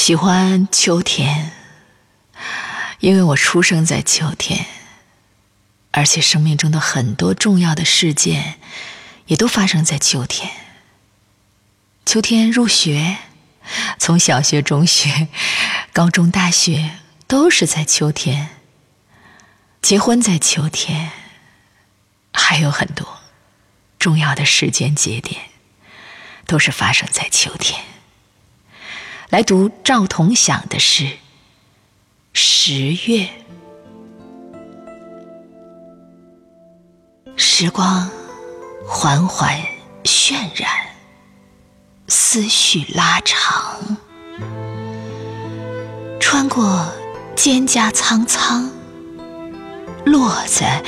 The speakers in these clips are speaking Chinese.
喜欢秋天，因为我出生在秋天，而且生命中的很多重要的事件也都发生在秋天。秋天入学，从小学、中学、高中、大学都是在秋天。结婚在秋天，还有很多重要的时间节点都是发生在秋天。来读赵同享的诗《十月》，时光缓缓渲染。思绪拉长，穿过蒹葭苍苍，落在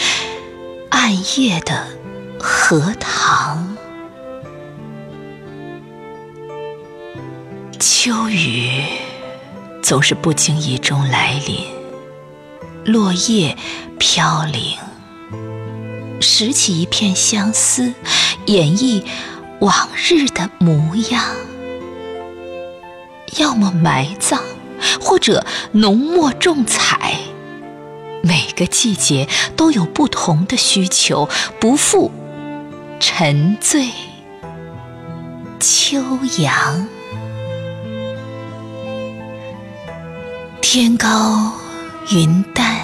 暗夜的荷塘。秋雨总是不经意中来临，落叶飘零，拾起一片相思，演绎。往日的模样，要么埋葬，或者浓墨重彩。每个季节都有不同的需求，不负沉醉秋阳。天高云淡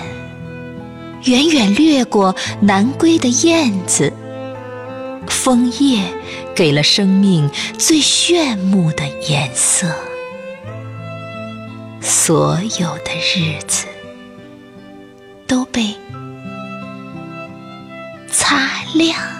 远远掠过南归的燕子枫叶给了生命最炫目的颜色。所有的日子都被擦亮。